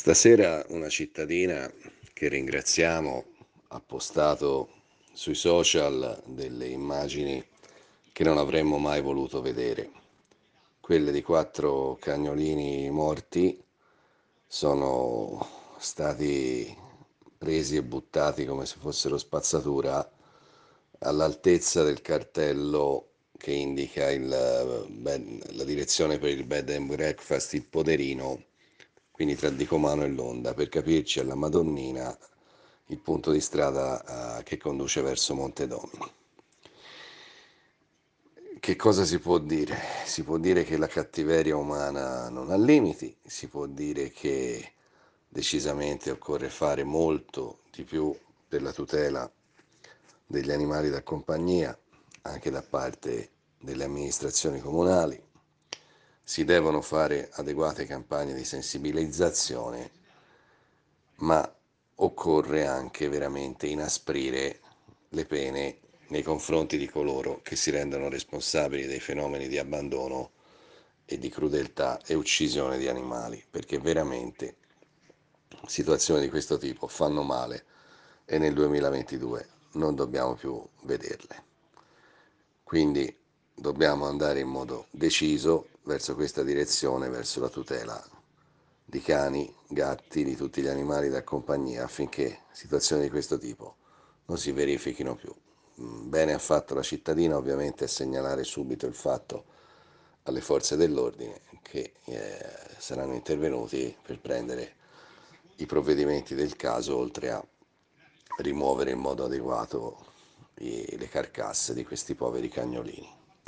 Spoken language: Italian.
Stasera una cittadina che ringraziamo ha postato sui social delle immagini che non avremmo mai voluto vedere. Quelle di quattro cagnolini morti sono stati presi e buttati come se fossero spazzatura all'altezza del cartello che indica il, la direzione per il bed and breakfast Il Poderino quindi tra Dicomano e Londa, per capirci alla Madonnina, il punto di strada uh, che conduce verso Montedomini. Che cosa si può dire? Si può dire che la cattiveria umana non ha limiti, si può dire che decisamente occorre fare molto di più per la tutela degli animali da compagnia, anche da parte delle amministrazioni comunali, si devono fare adeguate campagne di sensibilizzazione, ma occorre anche veramente inasprire le pene nei confronti di coloro che si rendono responsabili dei fenomeni di abbandono e di crudeltà e uccisione di animali, perché veramente situazioni di questo tipo fanno male e nel 2022 non dobbiamo più vederle. Quindi dobbiamo andare in modo deciso verso questa direzione, verso la tutela di cani, gatti, di tutti gli animali da compagnia affinché situazioni di questo tipo non si verifichino più. Mm, bene ha fatto la cittadina ovviamente a segnalare subito il fatto alle forze dell'ordine che eh, saranno intervenuti per prendere i provvedimenti del caso oltre a rimuovere in modo adeguato i, le carcasse di questi poveri cagnolini.